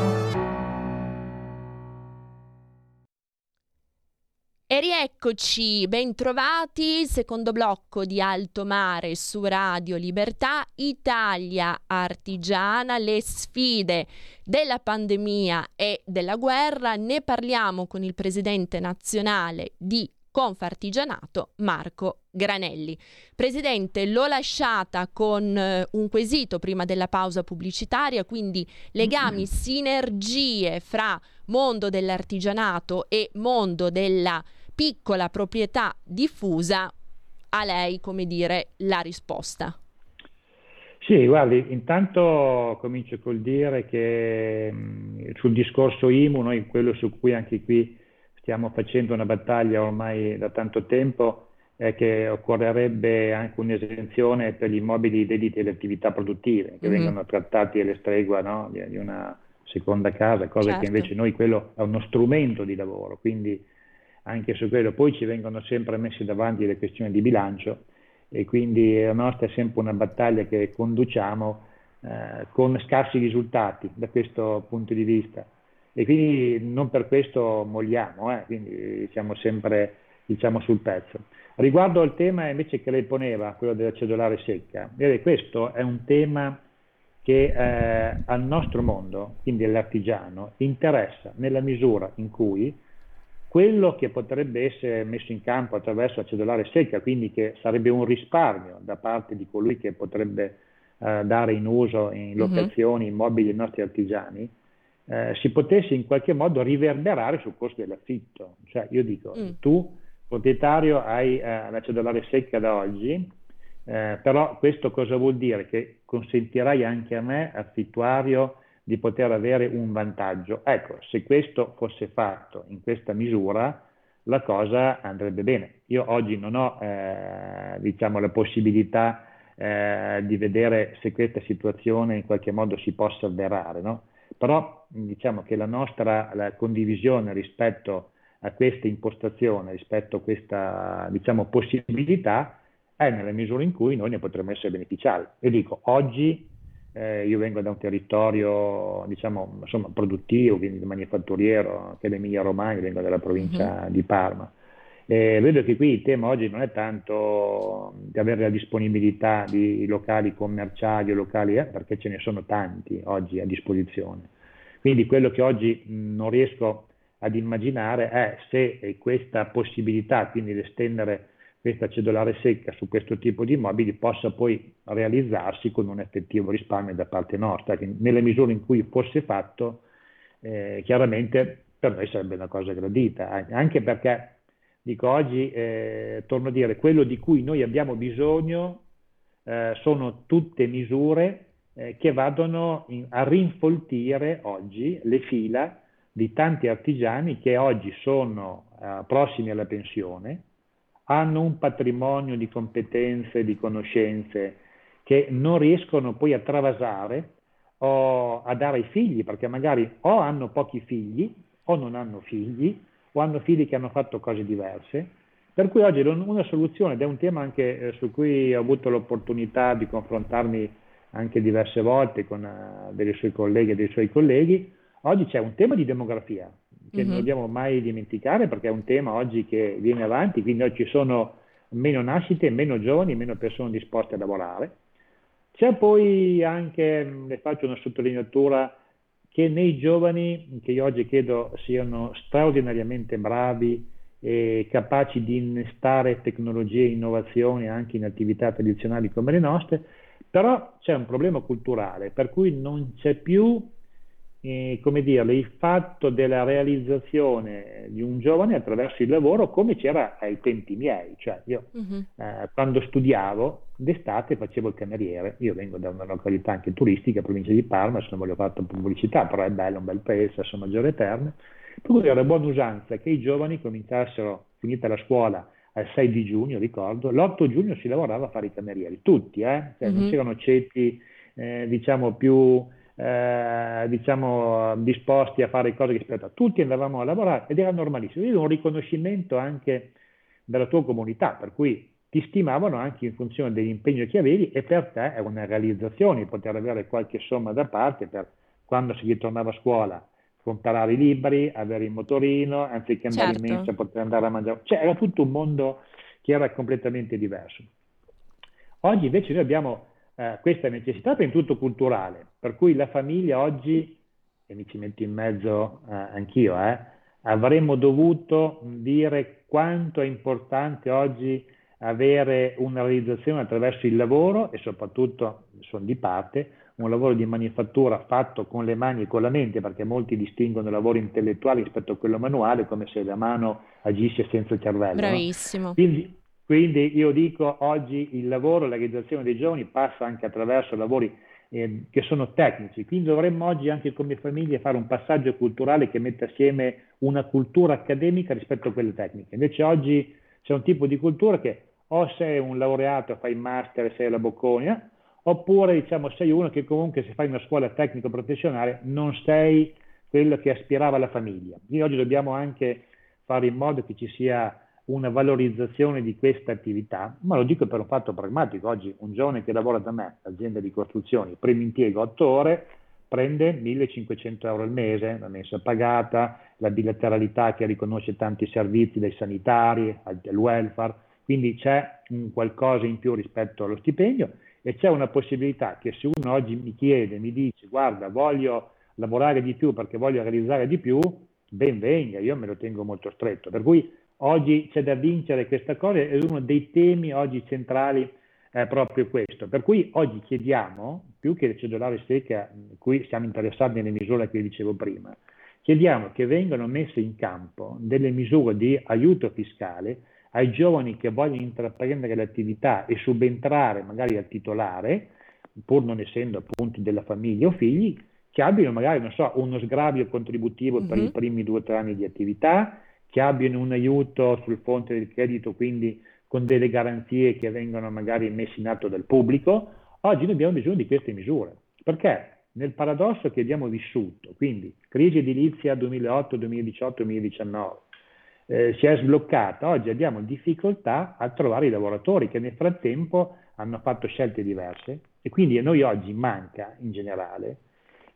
E rieccoci, bentrovati, secondo blocco di Alto Mare su Radio Libertà, Italia artigiana, le sfide della pandemia e della guerra. Ne parliamo con il presidente nazionale di Confartigianato Marco Granelli. Presidente, l'ho lasciata con eh, un quesito prima della pausa pubblicitaria, quindi legami, sinergie fra mondo dell'artigianato e mondo della piccola proprietà diffusa. A lei, come dire, la risposta. Sì, guardi, intanto comincio col dire che mh, sul discorso IMU, noi quello su cui anche qui stiamo facendo una battaglia ormai da tanto tempo, è che occorrerebbe anche un'esenzione per gli immobili dediti alle attività produttive, che mm-hmm. vengono trattati alle stregua no? di, di, una seconda casa, cosa certo. che invece noi quello è uno strumento di lavoro, quindi anche su quello poi ci vengono sempre messe davanti le questioni di bilancio e quindi la nostra è sempre una battaglia che conduciamo eh, con scarsi risultati da questo punto di vista e quindi non per questo molliamo, eh, quindi siamo sempre diciamo, sul pezzo. Riguardo al tema invece che lei poneva, quello della cedolare secca, vede, questo è un tema che eh, al nostro mondo, quindi all'artigiano, interessa nella misura in cui quello che potrebbe essere messo in campo attraverso la cedolare secca, quindi che sarebbe un risparmio da parte di colui che potrebbe eh, dare in uso in mhm. locazioni immobili ai nostri artigiani, eh, si potesse in qualche modo riverberare sul costo dell'affitto. Cioè io dico, mm. tu proprietario hai eh, la cedolare secca da oggi, eh, però questo cosa vuol dire? Che consentirai anche a me, affittuario, di poter avere un vantaggio. Ecco, se questo fosse fatto in questa misura, la cosa andrebbe bene. Io oggi non ho eh, diciamo, la possibilità eh, di vedere se questa situazione in qualche modo si possa avverare, no? però diciamo che la nostra la condivisione rispetto a questa impostazione, rispetto a questa diciamo, possibilità, è nella misura in cui noi ne potremmo essere beneficiari. Io dico, oggi eh, io vengo da un territorio diciamo, insomma, produttivo, quindi manifatturiero, che è l'Emilia Romagna, vengo dalla provincia uh-huh. di Parma. E vedo che qui il tema oggi non è tanto di avere la disponibilità di locali commerciali o locali, eh, perché ce ne sono tanti oggi a disposizione. Quindi quello che oggi non riesco ad immaginare è se questa possibilità, quindi di estendere questa cedolare secca su questo tipo di immobili possa poi realizzarsi con un effettivo risparmio da parte nostra, che nelle misure in cui fosse fatto, eh, chiaramente per noi sarebbe una cosa gradita, anche perché dico oggi, eh, torno a dire, quello di cui noi abbiamo bisogno eh, sono tutte misure eh, che vadano in, a rinfoltire oggi le fila di tanti artigiani che oggi sono eh, prossimi alla pensione, hanno un patrimonio di competenze, di conoscenze che non riescono poi a travasare o a dare ai figli, perché magari o hanno pochi figli o non hanno figli, o hanno figli che hanno fatto cose diverse. Per cui oggi una soluzione, ed è un tema anche eh, su cui ho avuto l'opportunità di confrontarmi anche diverse volte con uh, dei suoi colleghi e dei suoi colleghi, oggi c'è un tema di demografia, che mm-hmm. non dobbiamo mai dimenticare perché è un tema oggi che viene avanti, quindi oggi ci sono meno nascite, meno giovani, meno persone disposte a lavorare. C'è poi anche, le faccio una sottolineatura, che nei giovani, che io oggi credo siano straordinariamente bravi e capaci di innestare tecnologie e innovazioni anche in attività tradizionali come le nostre, però c'è un problema culturale per cui non c'è più eh, come dire, il fatto della realizzazione di un giovane attraverso il lavoro come c'era ai tempi miei, cioè io uh-huh. eh, quando studiavo d'estate facevo il cameriere, io vengo da una località anche turistica, provincia di Parma, se non voglio fare pubblicità, però è bello, un bel paese, sono Maggiore Terme, per cui era buona usanza che i giovani cominciassero, finita la scuola, al 6 di giugno, ricordo, l'8 giugno si lavorava a fare i camerieri, tutti, eh? cioè, uh-huh. non c'erano ceti, eh, diciamo, più eh, diciamo, disposti a fare cose che aspettavano. Tutti andavamo a lavorare ed era normalissimo. Io un riconoscimento anche dalla tua comunità, per cui ti stimavano anche in funzione dell'impegno che avevi e per te è una realizzazione poter avere qualche somma da parte per quando si ritornava a scuola comprare i libri, avere il motorino, anziché andare certo. in mensa poter andare a mangiare. Cioè era tutto un mondo che era completamente diverso. Oggi invece noi abbiamo eh, questa necessità prima di tutto culturale, per cui la famiglia oggi, e mi ci metto in mezzo eh, anch'io, eh, avremmo dovuto dire quanto è importante oggi avere una realizzazione attraverso il lavoro e soprattutto, sono di parte, un lavoro di manifattura fatto con le mani e con la mente, perché molti distinguono il lavoro intellettuale rispetto a quello manuale, come se la mano agisce senza il cervello. Bravissimo. No? Quindi, quindi, io dico oggi il lavoro, la realizzazione dei giovani passa anche attraverso lavori eh, che sono tecnici, quindi dovremmo oggi anche come famiglie fare un passaggio culturale che metta assieme una cultura accademica rispetto a quelle tecniche. Invece oggi c'è un tipo di cultura che o sei un laureato, fai il master sei alla Bocconia, oppure diciamo sei uno che comunque se fai una scuola tecnico-professionale non sei quello che aspirava alla famiglia. Quindi oggi dobbiamo anche fare in modo che ci sia una valorizzazione di questa attività, ma lo dico per un fatto pragmatico. Oggi un giovane che lavora da me, azienda di costruzioni, primo impiego 8 ore, prende 1500 euro al mese, la mensa pagata, la bilateralità che riconosce tanti servizi dai sanitari al welfare, quindi c'è un qualcosa in più rispetto allo stipendio e c'è una possibilità che se uno oggi mi chiede, mi dice guarda voglio lavorare di più perché voglio realizzare di più, ben venga, io me lo tengo molto stretto. Per cui oggi c'è da vincere questa cosa ed uno dei temi oggi centrali è proprio questo. Per cui oggi chiediamo, più che il cedolare secca, qui siamo interessati nelle misure che dicevo prima, chiediamo che vengano messe in campo delle misure di aiuto fiscale ai giovani che vogliono intraprendere l'attività e subentrare magari al titolare, pur non essendo appunto della famiglia o figli, che abbiano magari, non so, uno sgravio contributivo mm-hmm. per i mhm. primi due o tre anni di attività, che abbiano un aiuto sul fronte del credito, quindi con delle garanzie che vengono magari messe in atto dal pubblico. Oggi noi abbiamo bisogno di queste misure, perché nel paradosso che abbiamo vissuto, quindi crisi edilizia 2008, 2018, 2019, eh, si è sbloccata, oggi abbiamo difficoltà a trovare i lavoratori che nel frattempo hanno fatto scelte diverse e quindi a noi oggi manca in generale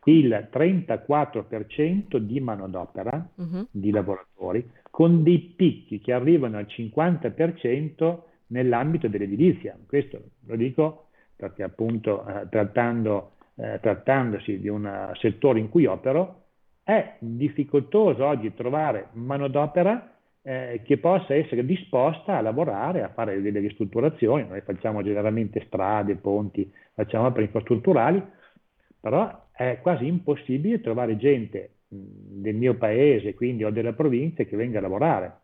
il 34% di manodopera uh-huh. di lavoratori con dei picchi che arrivano al 50% nell'ambito dell'edilizia. Questo lo dico perché appunto eh, trattando, eh, trattandosi di un settore in cui opero è difficoltoso oggi trovare manodopera eh, che possa essere disposta a lavorare, a fare delle ristrutturazioni. Noi facciamo generalmente strade, ponti, facciamo opere infrastrutturali, però è quasi impossibile trovare gente del mio paese, quindi o della provincia, che venga a lavorare.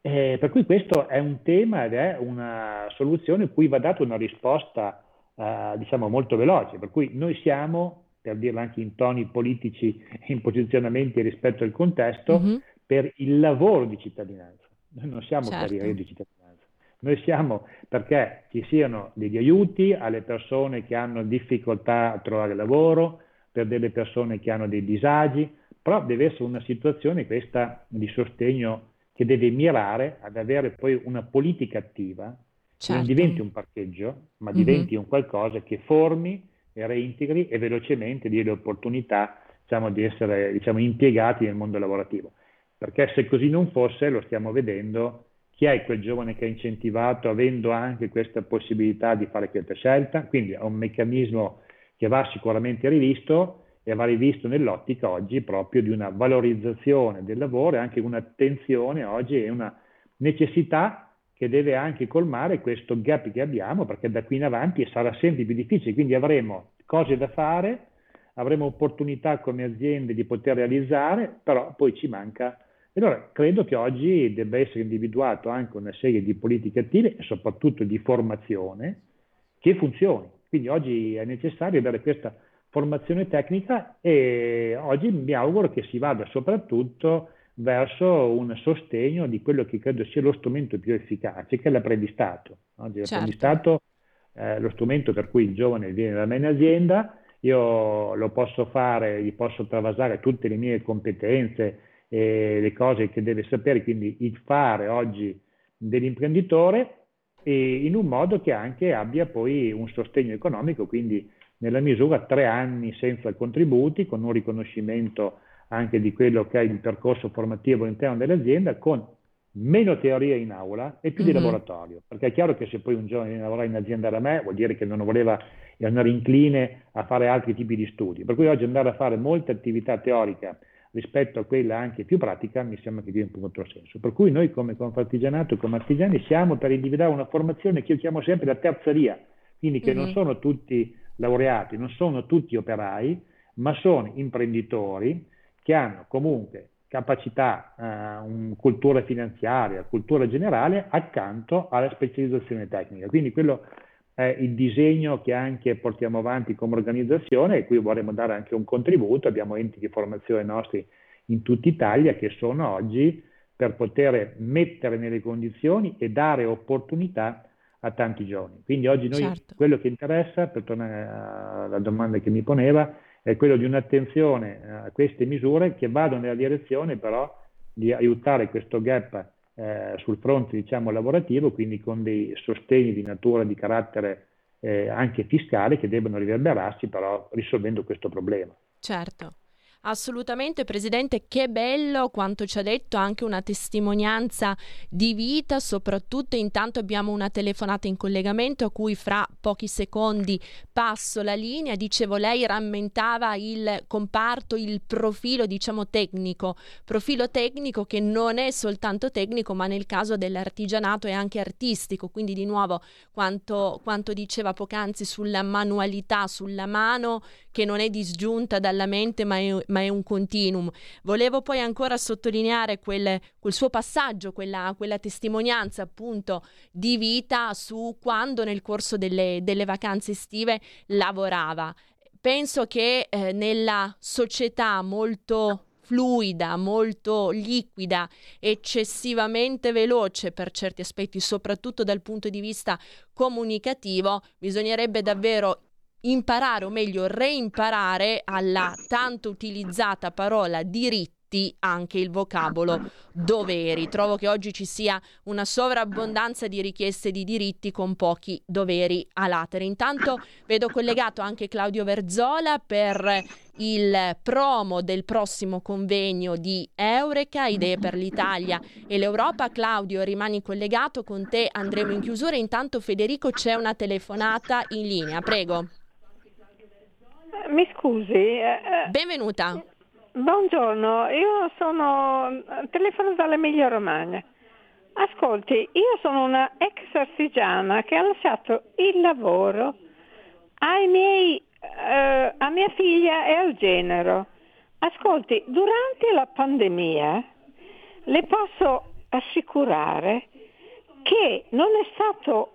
Eh, per cui questo è un tema ed è una soluzione cui va data una risposta, eh, diciamo, molto veloce. Per cui noi siamo, per dirlo anche in toni politici, in posizionamenti rispetto al contesto, mm-hmm per il lavoro di cittadinanza. Noi non siamo certo. per il reddito di cittadinanza. Noi siamo perché ci siano degli aiuti alle persone che hanno difficoltà a trovare lavoro, per delle persone che hanno dei disagi, però deve essere una situazione questa di sostegno che deve mirare ad avere poi una politica attiva certo. che non diventi un parcheggio, ma mm-hmm. diventi un qualcosa che formi e reintegri e velocemente dia le opportunità diciamo, di essere diciamo, impiegati nel mondo lavorativo. Perché se così non fosse, lo stiamo vedendo, chi è quel giovane che è incentivato avendo anche questa possibilità di fare questa scelta? Quindi è un meccanismo che va sicuramente rivisto e va rivisto nell'ottica oggi proprio di una valorizzazione del lavoro e anche un'attenzione oggi e una necessità che deve anche colmare questo gap che abbiamo perché da qui in avanti sarà sempre più difficile, quindi avremo cose da fare, avremo opportunità come aziende di poter realizzare, però poi ci manca e allora credo che oggi debba essere individuato anche una serie di politiche attive e soprattutto di formazione che funzioni. Quindi oggi è necessario avere questa formazione tecnica e oggi mi auguro che si vada soprattutto verso un sostegno di quello che credo sia lo strumento più efficace, che è l'apprendistato. Oggi certo. l'apprendistato è lo strumento per cui il giovane viene da me in azienda, io lo posso fare, gli posso travasare tutte le mie competenze, eh, le cose che deve sapere, quindi il fare oggi dell'imprenditore e in un modo che anche abbia poi un sostegno economico, quindi nella misura tre anni senza contributi, con un riconoscimento anche di quello che è il percorso formativo all'interno dell'azienda, con meno teoria in aula e più mm-hmm. di laboratorio, perché è chiaro che se poi un giovane viene a lavorare in azienda da me vuol dire che non voleva andare incline a fare altri tipi di studi, per cui oggi andare a fare molta attività teorica rispetto a quella anche più pratica, mi sembra che dia un punto senso. Per cui noi come Confartigianato e come artigiani siamo per individuare una formazione che io chiamo sempre la terzeria, quindi che mm-hmm. non sono tutti laureati, non sono tutti operai, ma sono imprenditori che hanno comunque capacità, eh, cultura finanziaria, cultura generale accanto alla specializzazione tecnica. Quindi quello è il disegno che anche portiamo avanti come organizzazione e qui vorremmo dare anche un contributo. Abbiamo enti di formazione nostri in tutta Italia che sono oggi per poter mettere nelle condizioni e dare opportunità a tanti giovani. Quindi oggi noi certo. quello che interessa, per tornare alla domanda che mi poneva, è quello di un'attenzione a queste misure che vadano nella direzione però di aiutare questo gap eh, sul fronte diciamo, lavorativo, quindi con dei sostegni di natura di carattere eh, anche fiscale che debbano riverberarsi però risolvendo questo problema. Certo. Assolutamente, Presidente, che bello quanto ci ha detto, anche una testimonianza di vita, soprattutto intanto abbiamo una telefonata in collegamento a cui fra pochi secondi passo la linea. Dicevo, lei rammentava il comparto, il profilo, diciamo, tecnico, profilo tecnico che non è soltanto tecnico, ma nel caso dell'artigianato è anche artistico, quindi di nuovo quanto, quanto diceva poc'anzi sulla manualità, sulla mano che non è disgiunta dalla mente ma è, ma è un continuum. Volevo poi ancora sottolineare quel, quel suo passaggio, quella, quella, testimonianza appunto di vita su quando nel corso delle, delle vacanze estive lavorava. Penso che eh, nella società molto fluida, molto liquida, eccessivamente veloce per certi aspetti, soprattutto dal punto di vista comunicativo, bisognerebbe davvero imparare o meglio reimparare alla tanto utilizzata parola diritti anche il vocabolo doveri. Trovo che oggi ci sia una sovrabbondanza di richieste di diritti con pochi doveri a latere. Intanto vedo collegato anche Claudio Verzola per il promo del prossimo convegno di Eureka, Idee per l'Italia e l'Europa. Claudio, rimani collegato con te, andremo in chiusura. Intanto Federico c'è una telefonata in linea, prego. Mi scusi. Eh, eh, Benvenuta. Buongiorno, io sono telefono dall'Emilia Romagna. Ascolti, io sono una ex artigiana che ha lasciato il lavoro ai miei, eh, a mia figlia e al genero. Ascolti, durante la pandemia le posso assicurare che non è stato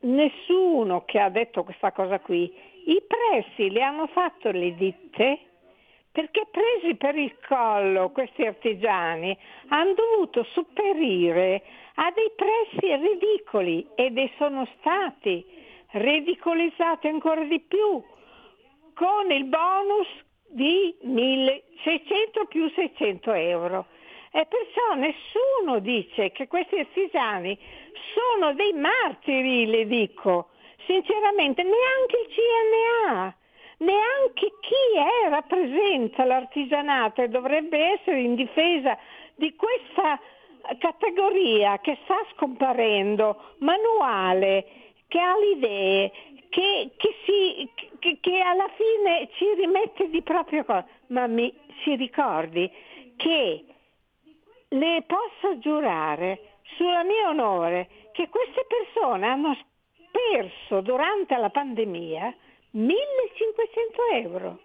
nessuno che ha detto questa cosa qui, i prezzi li hanno fatto le ditte perché presi per il collo questi artigiani hanno dovuto sopperire a dei prezzi ridicoli ed sono stati ridicolizzati ancora di più con il bonus di 1600 più 600 euro. E perciò nessuno dice che questi artigiani sono dei martiri, le dico, sinceramente neanche il CNA, neanche chi è, rappresenta l'artigianato e dovrebbe essere in difesa di questa categoria che sta scomparendo, manuale, che ha le idee, che, che, si, che, che alla fine ci rimette di proprio cosa. Ma mi, si ricordi che le posso giurare sulla mio onore che queste persone hanno perso durante la pandemia 1500 euro.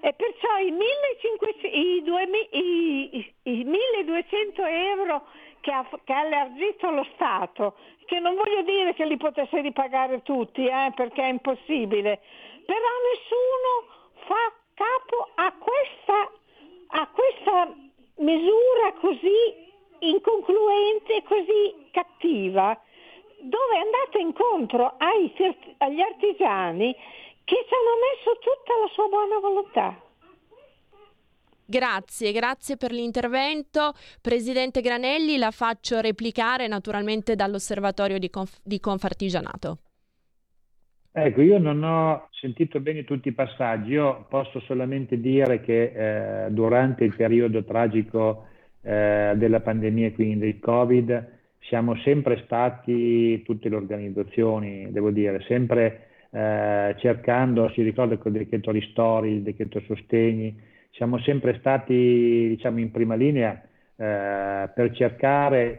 E perciò i, 1500, i, 2000, i, i 1200 euro che ha, che ha allargito lo Stato, che non voglio dire che li potesse ripagare tutti, eh, perché è impossibile, però nessuno fa capo a questa, a questa misura così inconcluente e così cattiva dove andate incontro ai, agli artigiani che ci hanno messo tutta la sua buona volontà. Grazie, grazie per l'intervento. Presidente Granelli, la faccio replicare naturalmente dall'osservatorio di, Conf- di Confartigianato. Ecco, io non ho sentito bene tutti i passaggi, io posso solamente dire che eh, durante il periodo tragico eh, della pandemia, quindi del Covid, siamo sempre stati, tutte le organizzazioni, devo dire, sempre eh, cercando, si ricorda col decreto ristori, il decreto sostegni, siamo sempre stati diciamo, in prima linea eh, per cercare,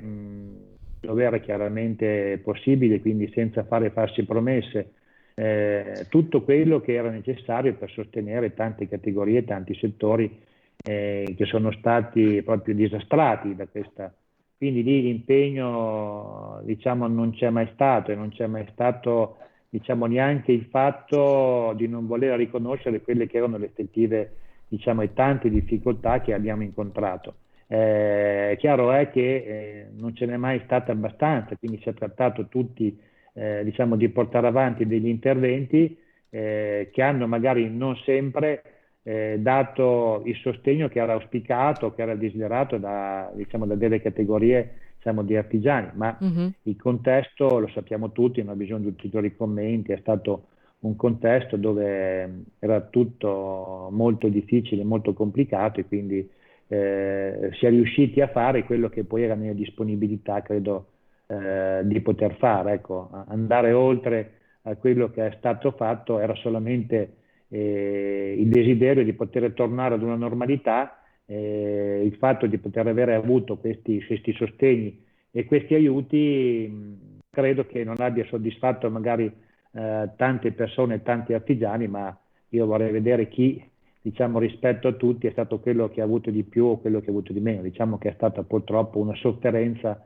dove era chiaramente possibile, quindi senza fare false promesse, eh, tutto quello che era necessario per sostenere tante categorie, tanti settori eh, che sono stati proprio disastrati da questa. Quindi lì l'impegno diciamo, non c'è mai stato e non c'è mai stato diciamo, neanche il fatto di non voler riconoscere quelle che erano le effettive diciamo, e tante difficoltà che abbiamo incontrato. Eh, chiaro è che eh, non ce n'è mai stata abbastanza, quindi si è trattato tutti eh, diciamo, di portare avanti degli interventi eh, che hanno magari non sempre eh, dato il sostegno che era auspicato, che era desiderato da, diciamo, da delle categorie diciamo, di artigiani, ma uh-huh. il contesto lo sappiamo tutti, non ha bisogno di ulteriori commenti, è stato un contesto dove era tutto molto difficile, molto complicato e quindi eh, si è riusciti a fare quello che poi era nella disponibilità, credo, eh, di poter fare. Ecco, andare oltre a quello che è stato fatto era solamente eh, il desiderio di poter tornare ad una normalità, eh, il fatto di poter avere avuto questi, questi sostegni e questi aiuti mh, credo che non abbia soddisfatto magari eh, tante persone, tanti artigiani, ma io vorrei vedere chi diciamo rispetto a tutti è stato quello che ha avuto di più o quello che ha avuto di meno. Diciamo che è stata purtroppo una sofferenza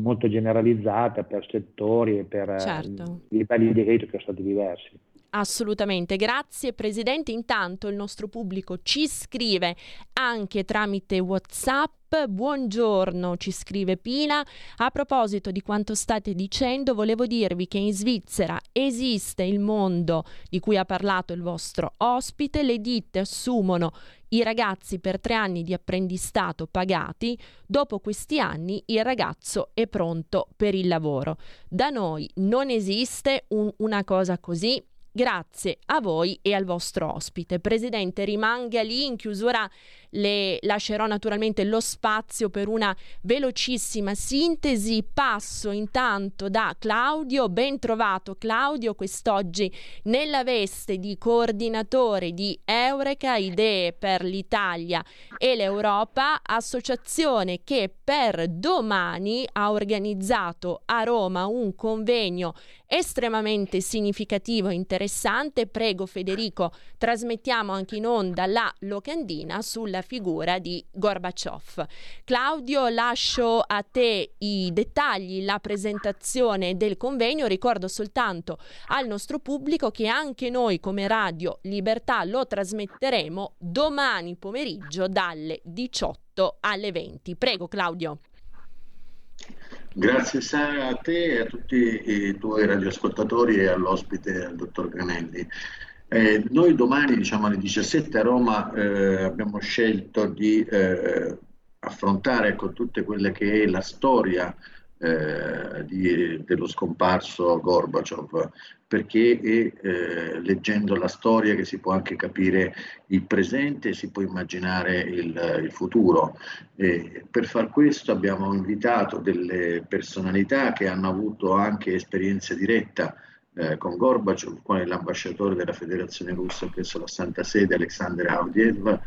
molto generalizzata per settori e per eh, certo. livelli di reddito che sono stati diversi. Assolutamente, grazie Presidente. Intanto il nostro pubblico ci scrive anche tramite WhatsApp. Buongiorno, ci scrive Pina. A proposito di quanto state dicendo, volevo dirvi che in Svizzera esiste il mondo di cui ha parlato il vostro ospite. Le ditte assumono i ragazzi per tre anni di apprendistato pagati. Dopo questi anni il ragazzo è pronto per il lavoro. Da noi non esiste un, una cosa così Grazie a voi e al vostro ospite. Presidente, rimanga lì in chiusura le lascerò naturalmente lo spazio per una velocissima sintesi. Passo intanto da Claudio, ben trovato Claudio, quest'oggi nella veste di coordinatore di Eureka, Idee per l'Italia e l'Europa, associazione che per domani ha organizzato a Roma un convegno estremamente significativo e interessante. Prego Federico, trasmettiamo anche in onda la locandina sulla la figura di Gorbaciov. Claudio, lascio a te i dettagli, la presentazione del convegno. Ricordo soltanto al nostro pubblico che anche noi come Radio Libertà lo trasmetteremo domani pomeriggio dalle 18 alle 20. Prego Claudio. Grazie Sara a te e a tutti i tuoi radioascoltatori e all'ospite, al dottor Granelli. Eh, noi domani, diciamo alle 17 a Roma, eh, abbiamo scelto di eh, affrontare con tutte quelle che è la storia eh, di, dello scomparso Gorbaciov, perché è eh, leggendo la storia che si può anche capire il presente e si può immaginare il, il futuro. E per far questo abbiamo invitato delle personalità che hanno avuto anche esperienza diretta eh, con Gorbaciov, quale l'ambasciatore della Federazione Russa presso la Santa Sede, Alexander Audiev,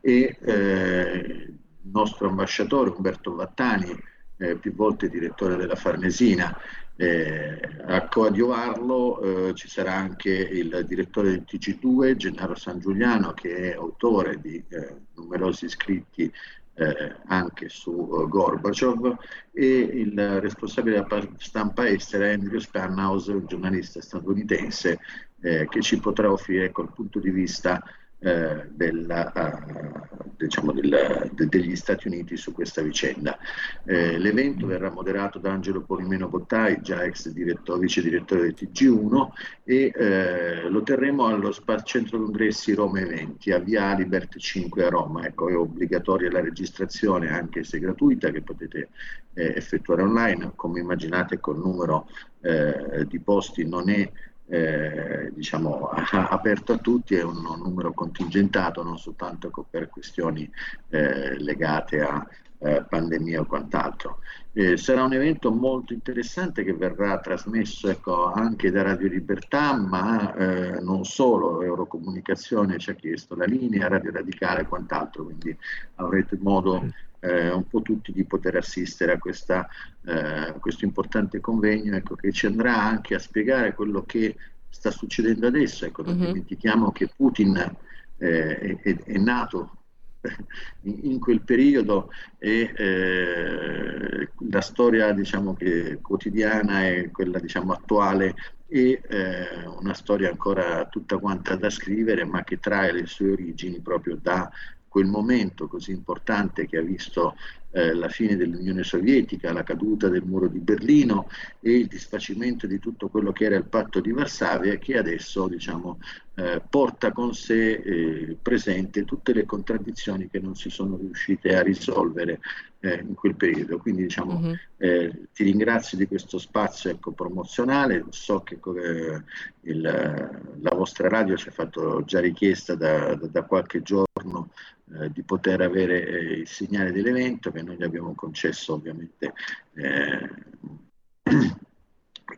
e eh, il nostro ambasciatore Umberto Vattani, eh, più volte direttore della Farnesina. Eh, a coadiuvarlo eh, ci sarà anche il direttore del TG2, Gennaro San Giuliano, che è autore di eh, numerosi scritti eh, anche su uh, Gorbaciov e il responsabile della stampa estera Andrew Spanhaus, un giornalista statunitense eh, che ci potrà offrire col punto di vista eh, della, uh, diciamo del, de, degli Stati Uniti su questa vicenda. Eh, l'evento verrà moderato da Angelo Polimeno Bottai, già ex diretto, vice direttore del TG1, e eh, lo terremo allo Spazio Centro Congressi Roma Eventi, a Via Alibert 5 a Roma. Ecco, è obbligatoria la registrazione, anche se gratuita, che potete eh, effettuare online. Come immaginate, col numero eh, di posti non è eh, diciamo, aperto a tutti, è un, numero contingentato, non soltanto per questioni eh, legate a eh, pandemia o quant'altro. Eh, sarà un evento molto interessante che verrà trasmesso ecco, anche da Radio Libertà, ma eh, non solo, Eurocomunicazione ci ha chiesto la linea, Radio Radicale e quant'altro, quindi avrete modo eh, un po' tutti di poter assistere a, questa, eh, questo importante convegno ecco, che ci andrà anche a spiegare quello che sta succedendo adesso. Ecco, non mm-hmm. dimentichiamo che Putin eh, è, è, nato in, quel periodo e eh, la storia diciamo, che, quotidiana e quella diciamo, attuale è eh, una storia ancora tutta quanta da scrivere ma che trae le sue origini proprio da quel momento così importante che ha visto eh, la fine dell'Unione Sovietica, la caduta del muro di Berlino e il disfacimento di tutto quello che era il patto di Varsavia che adesso diciamo, eh, porta con sé eh, presente tutte le contraddizioni che non si sono riuscite a risolvere eh, in quel periodo. Quindi diciamo, uh-huh. ti ringrazio di questo spazio ecco, promozionale, so che eh, il, la vostra radio ci ha fatto già richiesta da, da, da qualche giorno di poter avere il segnale dell'evento che noi gli abbiamo concesso ovviamente eh,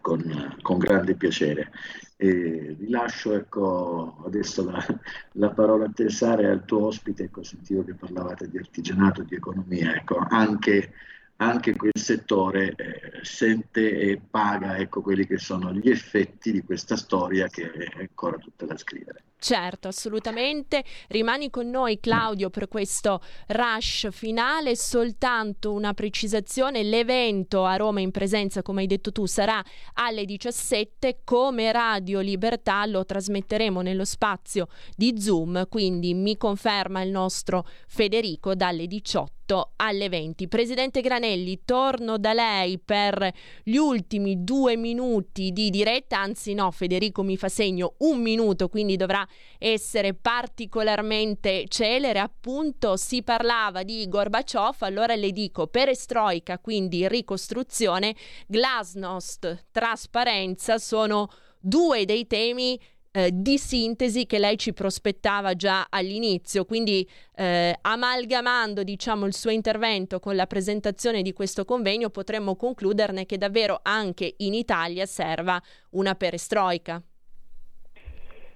con, con, grande piacere. E rilascio ecco, adesso la, la, parola a te Sara e al tuo ospite, ecco, sentivo che parlavate di artigianato, di economia, ecco, anche anche quel settore eh, sente e paga ecco, quelli che sono gli effetti di questa storia che è ancora tutta da scrivere. Certo, assolutamente. Rimani con noi Claudio per questo rush finale. Soltanto una precisazione, l'evento a Roma in presenza, come hai detto tu, sarà alle 17. Come Radio Libertà lo trasmetteremo nello spazio di Zoom, quindi mi conferma il nostro Federico dalle 18 alle 20. Presidente Granelli, torno da lei per gli ultimi due minuti di diretta, anzi no, Federico mi fa segno un minuto, quindi dovrà essere particolarmente celere. Appunto, si parlava di Gorbaciov, allora le dico perestroica, quindi ricostruzione, glasnost, trasparenza sono due dei temi eh, di sintesi che lei ci prospettava già all'inizio, quindi eh, amalgamando diciamo, il suo intervento con la presentazione di questo convegno potremmo concluderne che davvero anche in Italia serva una perestroica.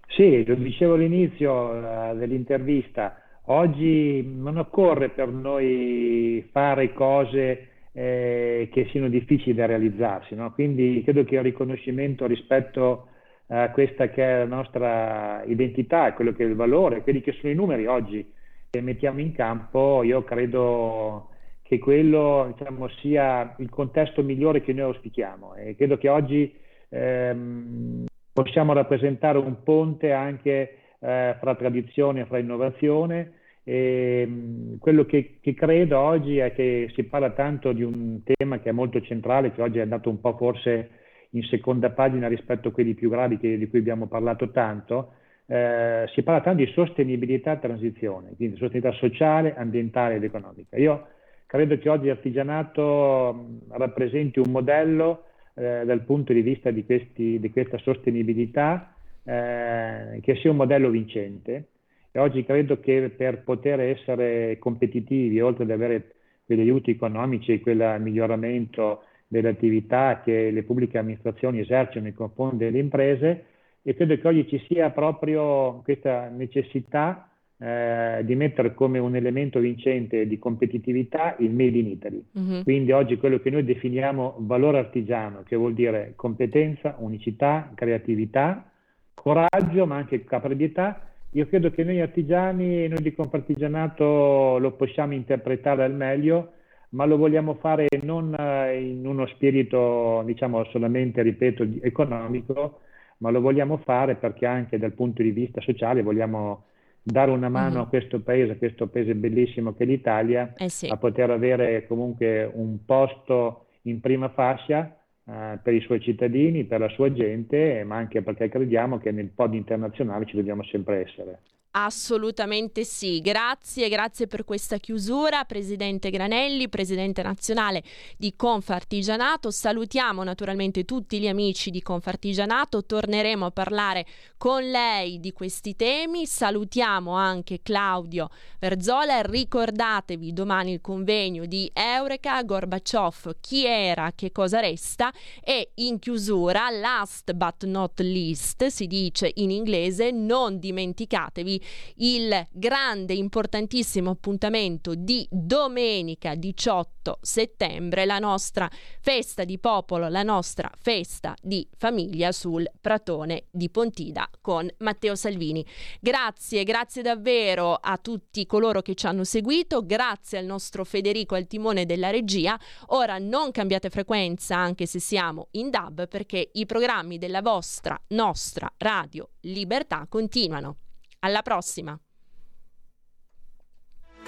Sì, lo dicevo all'inizio uh, dell'intervista, oggi non occorre per noi fare cose eh, che siano difficili da realizzarsi, no? quindi credo che il riconoscimento rispetto a questa che è la nostra identità, quello che è il valore, quelli che sono i numeri oggi che mettiamo in campo, io credo che quello diciamo, sia il contesto migliore che noi auspichiamo e credo che oggi ehm, possiamo rappresentare un ponte anche eh, fra tradizione e fra innovazione. E, mh, quello che, che, credo oggi è che si parla tanto di un tema che è molto centrale, che oggi è andato un po' forse in seconda pagina rispetto a quelli più gravi che, di cui abbiamo parlato tanto. Eh, si parla tanto di sostenibilità e transizione, quindi sostenibilità sociale, ambientale ed economica. Io credo che oggi l'artigianato rappresenti un modello eh, dal punto di vista di, questi, di questa sostenibilità, eh, che sia un modello vincente. E oggi credo che per poter essere competitivi, oltre ad avere quegli aiuti economici e quel miglioramento delle attività che le pubbliche amministrazioni esercitano nei confronti delle imprese, e credo che oggi ci sia proprio questa necessità eh, di mettere come un elemento vincente di competitività il Made in Italy. Mm-hmm. Quindi oggi quello che noi definiamo valore artigiano, che vuol dire competenza, unicità, creatività, coraggio, ma anche caparbietà. Io credo che noi artigiani, noi di Compartigianato lo possiamo interpretare al meglio, ma lo vogliamo fare non eh, in uno spirito, diciamo, solamente, ripeto, economico, ma lo vogliamo fare perché anche dal punto di vista sociale vogliamo dare una mano mm-hmm. a questo paese, a questo paese bellissimo che è l'Italia, eh sì. a poter avere comunque un posto in prima fascia eh, per i suoi cittadini, per la sua gente, ma anche perché crediamo che nel pod internazionale ci dobbiamo sempre essere. Assolutamente sì, grazie, grazie per questa chiusura, Presidente Granelli, Presidente nazionale di Confartigianato. Salutiamo naturalmente tutti gli amici di Confartigianato, torneremo a parlare con lei di questi temi. Salutiamo anche Claudio Verzola. Ricordatevi domani il convegno di Eureka, Gorbaciov, chi era, che cosa resta? E in chiusura, last but not least, si dice in inglese, non dimenticatevi il grande, importantissimo appuntamento di domenica 18 settembre, la nostra festa di popolo, la nostra festa di famiglia sul Pratone di Pontida con Matteo Salvini. Grazie, grazie davvero a tutti coloro che ci hanno seguito, grazie al nostro Federico al timone della regia. Ora non cambiate frequenza anche se siamo in DAB perché i programmi della vostra, nostra radio Libertà continuano. Alla prossima.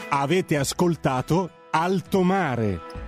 Avete ascoltato Alto Mare